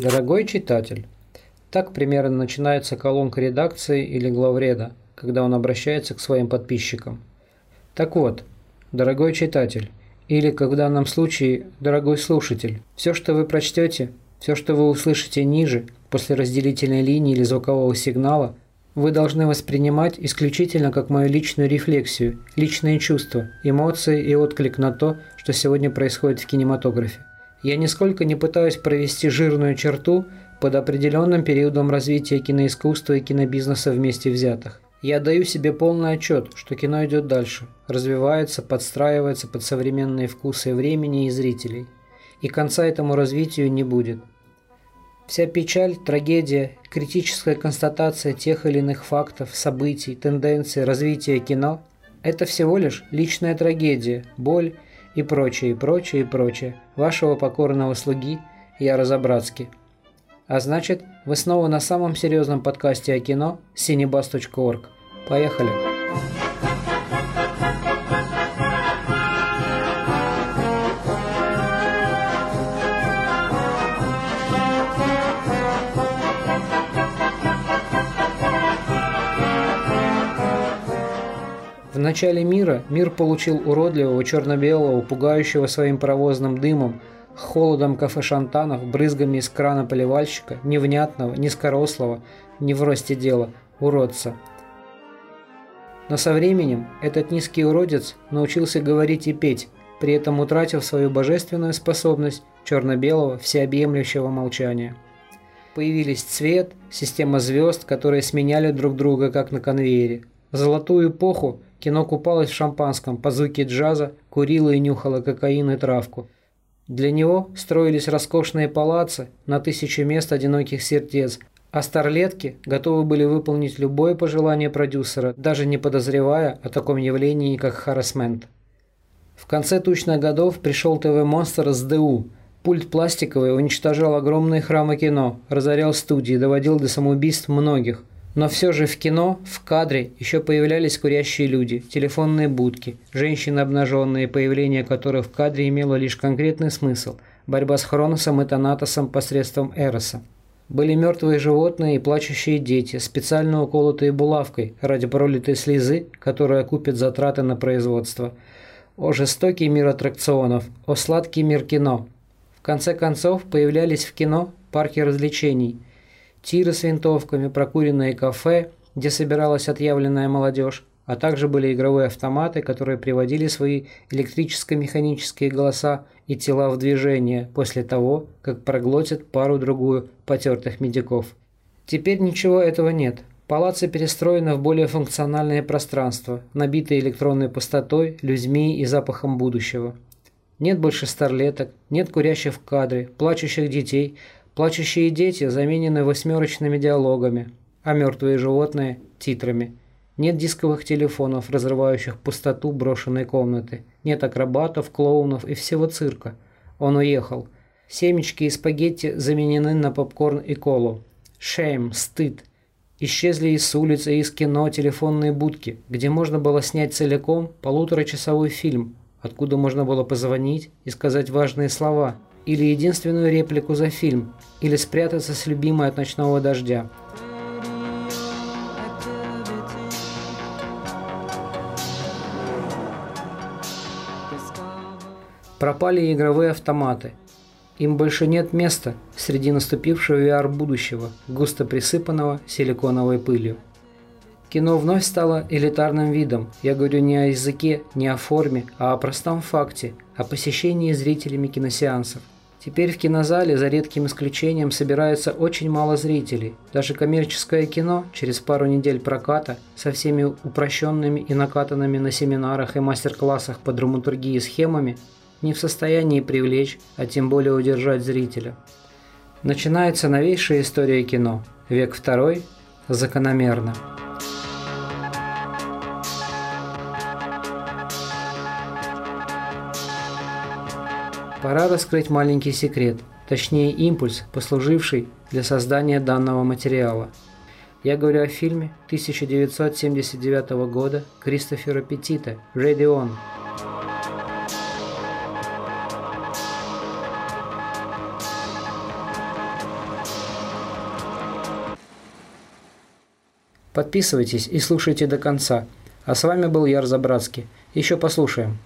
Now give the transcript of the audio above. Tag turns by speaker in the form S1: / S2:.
S1: Дорогой читатель, так примерно начинается колонка редакции или главреда, когда он обращается к своим подписчикам. Так вот, дорогой читатель, или, как в данном случае, дорогой слушатель, все, что вы прочтете, все, что вы услышите ниже, после разделительной линии или звукового сигнала, вы должны воспринимать исключительно как мою личную рефлексию, личные чувства, эмоции и отклик на то, что сегодня происходит в кинематографе. Я нисколько не пытаюсь провести жирную черту под определенным периодом развития киноискусства и кинобизнеса вместе взятых. Я даю себе полный отчет, что кино идет дальше, развивается, подстраивается под современные вкусы времени и зрителей. И конца этому развитию не будет. Вся печаль, трагедия, критическая констатация тех или иных фактов, событий, тенденций, развития кино – это всего лишь личная трагедия, боль и прочее, и прочее, и прочее вашего покорного слуги Яра Забратски. А значит, вы снова на самом серьезном подкасте о кино cinebus.org. Поехали! В начале мира мир получил уродливого черно-белого, пугающего своим паровозным дымом, холодом кафе-шантанов, брызгами из крана поливальщика, невнятного, низкорослого, не в росте дела, уродца. Но со временем этот низкий уродец научился говорить и петь, при этом утратив свою божественную способность черно-белого всеобъемлющего молчания. Появились цвет, система звезд, которые сменяли друг друга как на конвейере. В золотую эпоху Кино купалось в шампанском, по звуке джаза, курило и нюхало кокаин и травку. Для него строились роскошные палацы на тысячу мест одиноких сердец, а старлетки готовы были выполнить любое пожелание продюсера, даже не подозревая о таком явлении, как харасмент. В конце тучных годов пришел ТВ-монстр с ДУ. Пульт пластиковый уничтожал огромные храмы кино, разорял студии, доводил до самоубийств многих. Но все же в кино, в кадре еще появлялись курящие люди, телефонные будки, женщины обнаженные, появление которых в кадре имело лишь конкретный смысл – борьба с Хроносом и Танатосом посредством Эроса. Были мертвые животные и плачущие дети, специально уколотые булавкой ради пролитой слезы, которая купит затраты на производство. О жестокий мир аттракционов, о сладкий мир кино. В конце концов появлялись в кино парки развлечений – тиры с винтовками, прокуренные кафе, где собиралась отъявленная молодежь, а также были игровые автоматы, которые приводили свои электрическо-механические голоса и тела в движение после того, как проглотят пару-другую потертых медиков. Теперь ничего этого нет. Палацы перестроены в более функциональное пространство, набитое электронной пустотой, людьми и запахом будущего. Нет больше старлеток, нет курящих в кадре, плачущих детей – Плачущие дети заменены восьмерочными диалогами, а мертвые животные – титрами. Нет дисковых телефонов, разрывающих пустоту брошенной комнаты. Нет акробатов, клоунов и всего цирка. Он уехал. Семечки и спагетти заменены на попкорн и колу. Шейм, стыд. Исчезли из улиц и из кино телефонные будки, где можно было снять целиком полуторачасовой фильм, откуда можно было позвонить и сказать важные слова – или единственную реплику за фильм, или спрятаться с любимой от ночного дождя. Пропали игровые автоматы. Им больше нет места среди наступившего VR будущего, густо присыпанного силиконовой пылью. Кино вновь стало элитарным видом. Я говорю не о языке, не о форме, а о простом факте, о посещении зрителями киносеансов. Теперь в кинозале, за редким исключением, собирается очень мало зрителей. Даже коммерческое кино через пару недель проката со всеми упрощенными и накатанными на семинарах и мастер-классах по драматургии схемами не в состоянии привлечь, а тем более удержать зрителя. Начинается новейшая история кино. Век второй. Закономерно. Пора раскрыть маленький секрет. точнее импульс, послуживший для создания данного материала. Я говорю о фильме 1979 года Кристофера Петита «Ready On». Подписывайтесь и слушайте до конца. А с вами был Яр Забратский. Еще послушаем.